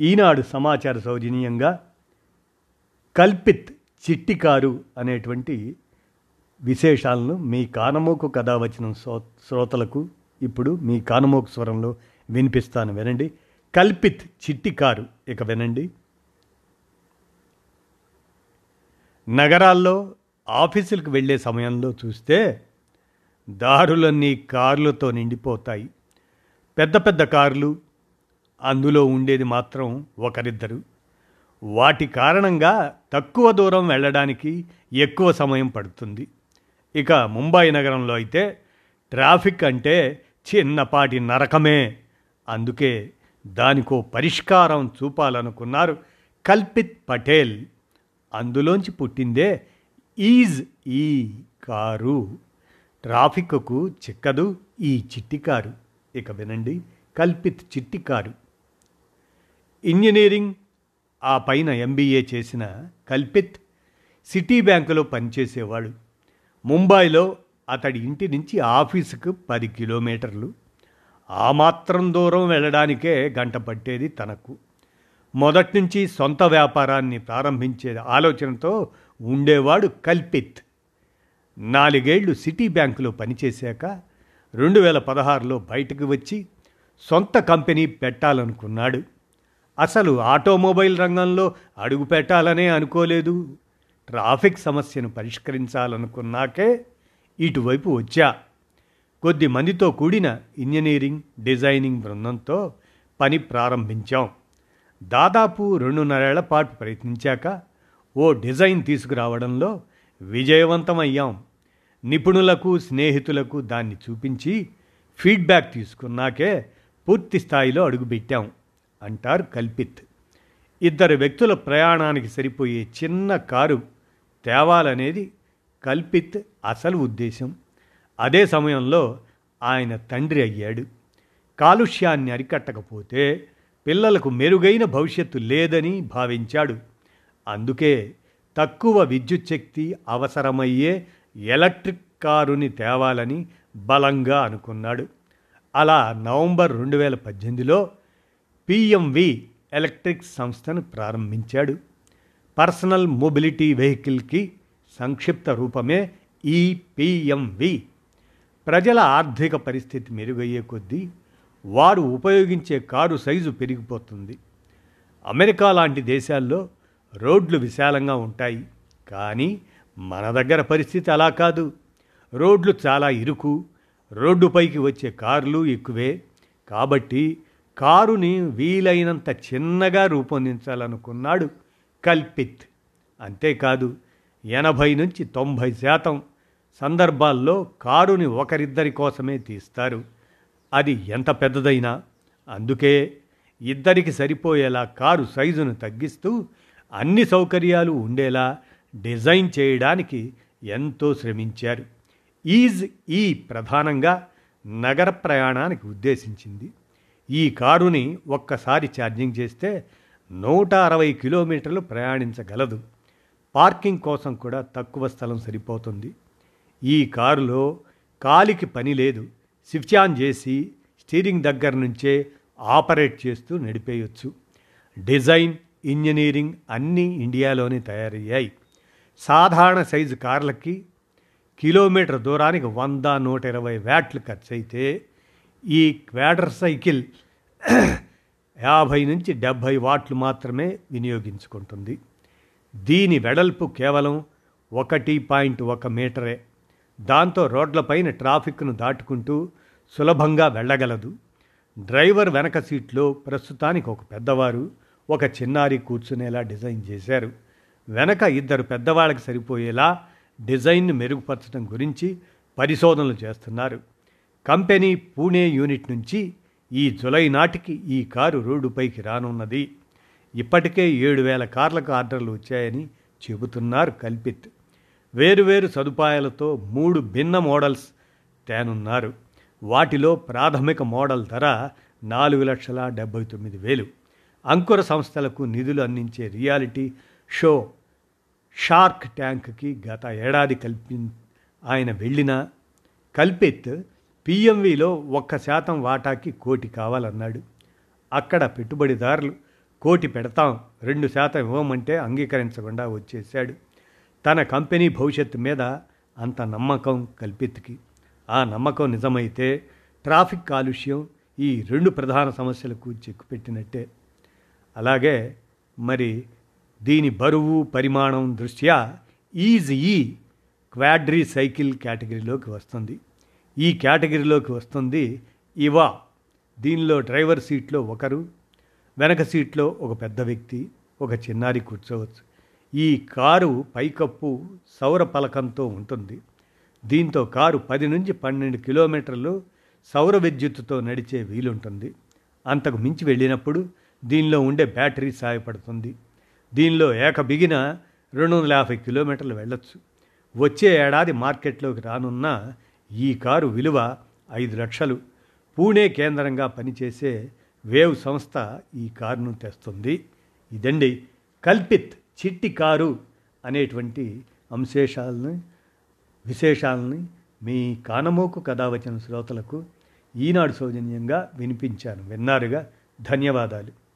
ఈనాడు సమాచార సౌజన్యంగా కల్పిత్ చిట్టికారు అనేటువంటి విశేషాలను మీ కానమోకు కథ వచ్చిన శ్రోతలకు ఇప్పుడు మీ కానమోకు స్వరంలో వినిపిస్తాను వినండి. కల్పిత్ చిట్టికారు ఇక వినండి. నగరాల్లో ఆఫీసులకు వెళ్ళే సమయంలో చూస్తే దారులన్నీ కార్లతో నిండిపోతాయి. పెద్ద పెద్ద కార్లు అందులో ఉండేది మాత్రం ఒకరిద్దరు. వాటి కారణంగా తక్కువ దూరం వెళ్ళడానికి ఎక్కువ సమయం పడుతుంది. ఇక ముంబై నగరంలో అయితే ట్రాఫిక్ అంటే చిన్నపాటి నరకమే. అందుకే దానికో పరిష్కారం చూపాలనుకున్నారు కల్పిత్ పటేల్. అందులోంచి పుట్టిందే ఈజ్ ఈ కారు. ట్రాఫిక్కు చిక్కదు ఈ చిట్టి కారు ఇక వినండి కల్పిత్ చిట్టి కారు ఇంజనీరింగ్ ఆ పైన ఎంబీఏ చేసిన కల్పిత్ సిటీ బ్యాంకులో పనిచేసేవాడు. ముంబైలో అతడి ఇంటి నుంచి ఆఫీసుకు పది కిలోమీటర్లు. ఆ మాత్రం దూరం వెళ్ళడానికే గంట పట్టేది తనకు. మొదటి నుంచి సొంత వ్యాపారాన్ని ప్రారంభించే ఆలోచనతో ఉండేవాడు కల్పిత్. నాలుగేళ్ళు సిటీ బ్యాంకులో పనిచేశాక రెండు వేల పదహారులో బయటకు వచ్చి సొంత కంపెనీ పెట్టాలనుకున్నాడు. అసలు ఆటోమొబైల్ రంగంలో అడుగు పెట్టాలనే అనుకోలేదు. ట్రాఫిక్ సమస్యను పరిష్కరించాలనుకున్నాకే ఇటువైపు వచ్చా. కొద్ది మందితో కూడిన ఇంజనీరింగ్ డిజైనింగ్ బృందంతో పని ప్రారంభించాం. దాదాపు రెండున్నరేళ్ళ పాటు ప్రయత్నించాక ఓ డిజైన్ తీసుకురావడంలో విజయవంతమయ్యాం. నిపుణులకు స్నేహితులకు దాన్ని చూపించి ఫీడ్బ్యాక్ తీసుకున్నాకే పూర్తి స్థాయిలో అడుగుపెట్టాం. అంటారు కల్పిత్. ఇద్దరు వ్యక్తుల ప్రయాణానికి సరిపోయే చిన్న కారు తేవాలనేది కల్పిత్ అసలు ఉద్దేశం. అదే సమయంలో ఆయన తండ్రి అయ్యాడు. కాలుష్యాన్ని అరికట్టకపోతే పిల్లలకు మెరుగైన భవిష్యత్తు లేదని భావించాడు. అందుకే తక్కువ విద్యుత్ శక్తి అవసరమయ్యే ఎలక్ట్రిక్ కారుని తేవాలని బలంగా అనుకున్నాడు. అలా నవంబర్ రెండు వేల పద్దెనిమిదిలో పిఎంవి ఎలక్ట్రిక్ సంస్థను ప్రారంభించాడు. పర్సనల్ మొబిలిటీ వెహికల్కి సంక్షిప్త రూపమే ఈపిఎంవి ప్రజల ఆర్థిక పరిస్థితి మెరుగయ్యే కొద్దీ వారు ఉపయోగించే కారు సైజు పెరిగిపోతుంది. అమెరికా లాంటి దేశాల్లో రోడ్లు విశాలంగా ఉంటాయి. కానీ మన దగ్గర పరిస్థితి అలా కాదు. రోడ్లు చాలా ఇరుకు రోడ్డుపైకి వచ్చే కార్లు ఎక్కువే. కాబట్టి కారుని వీలైనంత చిన్నగా రూపొందించాలనుకున్నాడు కల్పిత్. అంతేకాదు ఎనభై నుంచి తొంభై శాతం సందర్భాల్లో కారుని ఒకరిద్దరి కోసమే తీస్తారు. అది ఎంత పెద్దదైనా అందుకే ఇద్దరికి సరిపోయేలా కారు సైజును తగ్గిస్తూ అన్ని సౌకర్యాలు ఉండేలా డిజైన్ చేయడానికి ఎంతో శ్రమించారు. ఈజ్ ఈ ప్రధానంగా నగర ప్రయాణానికి ఉద్దేశించింది. ఈ కారుని ఒక్కసారి ఛార్జింగ్ చేస్తే నూట అరవై కిలోమీటర్లు ప్రయాణించగలదు. పార్కింగ్ కోసం కూడా తక్కువ స్థలం సరిపోతుంది. ఈ కారులో కాలికి పని లేదు. స్విచ్ ఆన్ చేసి స్టీరింగ్ దగ్గర నుంచే ఆపరేట్ చేస్తూ నడిపేయొచ్చు. డిజైన్ ఇంజనీరింగ్ అన్నీ ఇండియాలోనే తయారయ్యాయి. సాధారణ సైజు కార్లకి కిలోమీటర్ దూరానికి వంద నూట ఇరవై వ్యాట్లు ఖర్చు అయితే ఈ క్వాడర్ సైకిల్ యాభై నుంచి డెబ్భై వాట్లు మాత్రమే వినియోగించుకుంటుంది. దీని వెడల్పు కేవలం ఒకటి పాయింట్ ఒక మీటరే. దాంతో రోడ్లపైన ట్రాఫిక్ను దాటుకుంటూ సులభంగా వెళ్ళగలదు. డ్రైవర్ వెనక సీట్లో ప్రస్తుతానికి ఒక పెద్దవారు ఒక చిన్నారి కూర్చునేలా డిజైన్ చేశారు. వెనక ఇద్దరు పెద్దవాళ్ళకి సరిపోయేలా డిజైన్ను మెరుగుపరచడం గురించి పరిశోధనలు చేస్తున్నారు. కంపెనీ పూణే యూనిట్ నుంచి ఈ జులై నాటికి ఈ కారు రోడ్డుపైకి రానున్నది. ఇప్పటికే ఏడు వేల కార్లకు ఆర్డర్లు వచ్చాయని చెబుతున్నారు కల్పిత్. వేరువేరు సదుపాయాలతో మూడు భిన్న మోడల్స్ తేనున్నారు. వాటిలో ప్రాథమిక మోడల్ ధర నాలుగు లక్షల డెబ్బై తొమ్మిది వేలు. అంకుర సంస్థలకు నిధులు అందించే రియాలిటీ షో షార్క్ ట్యాంక్కి గత ఏడాది కల్పి ఆయన వెళ్ళిన కల్పిత్ పిఎంవిలో ఒక్క శాతం వాటాకి కోటి కావాలన్నాడు. అక్కడ పెట్టుబడిదారులు కోటి పెడతాం రెండు శాతం ఇవ్వమంటే అంగీకరించకుండా వచ్చేశాడు. తన కంపెనీ భవిష్యత్తు మీద అంత నమ్మకం కల్పిత్కి. ఆ నమ్మకం నిజమైతే ట్రాఫిక్ కాలుష్యం ఈ రెండు ప్రధాన సమస్యలకు చెక్కు పెట్టినట్టే అలాగే మరి దీని బరువు పరిమాణం దృష్ట్యా ఈజ్ ఈ క్వాడ్రీ సైకిల్ కేటగిరీలోకి వస్తుంది. ఈ కేటగిరీలోకి వస్తుంది ఇవా దీనిలో డ్రైవర్ సీట్లో ఒకరు వెనక సీట్లో ఒక పెద్ద వ్యక్తి ఒక చిన్నారి కూర్చోవచ్చు. ఈ కారు పైకప్పు సౌర పలకంతో ఉంటుంది. దీంతో కారు పది నుంచి పన్నెండు కిలోమీటర్లు సౌర విద్యుత్తుతో నడిచే వీలుంటుంది. అంతకు మించి వెళ్ళినప్పుడు దీనిలో ఉండే బ్యాటరీ సహాయపడుతుంది దీనిలో ఏక బిగిన రెండు వందల యాభై కిలోమీటర్లు వెళ్ళొచ్చు. వచ్చే ఏడాది మార్కెట్లోకి రానున్న ఈ కారు విలువ ఐదు లక్షలు. పూణే కేంద్రంగా పనిచేసే వేవ్ సంస్థ ఈ కారును తెస్తుంది. ఇదండి కల్పిత్ చిట్టి కారు అనేటువంటి అంశేషాలని విశేషాలని మీ కానమోకు కథ వచ్చిన శ్రోతలకు ఈనాడు సౌజన్యంగా వినిపించాను. విన్నారుగా ధన్యవాదాలు.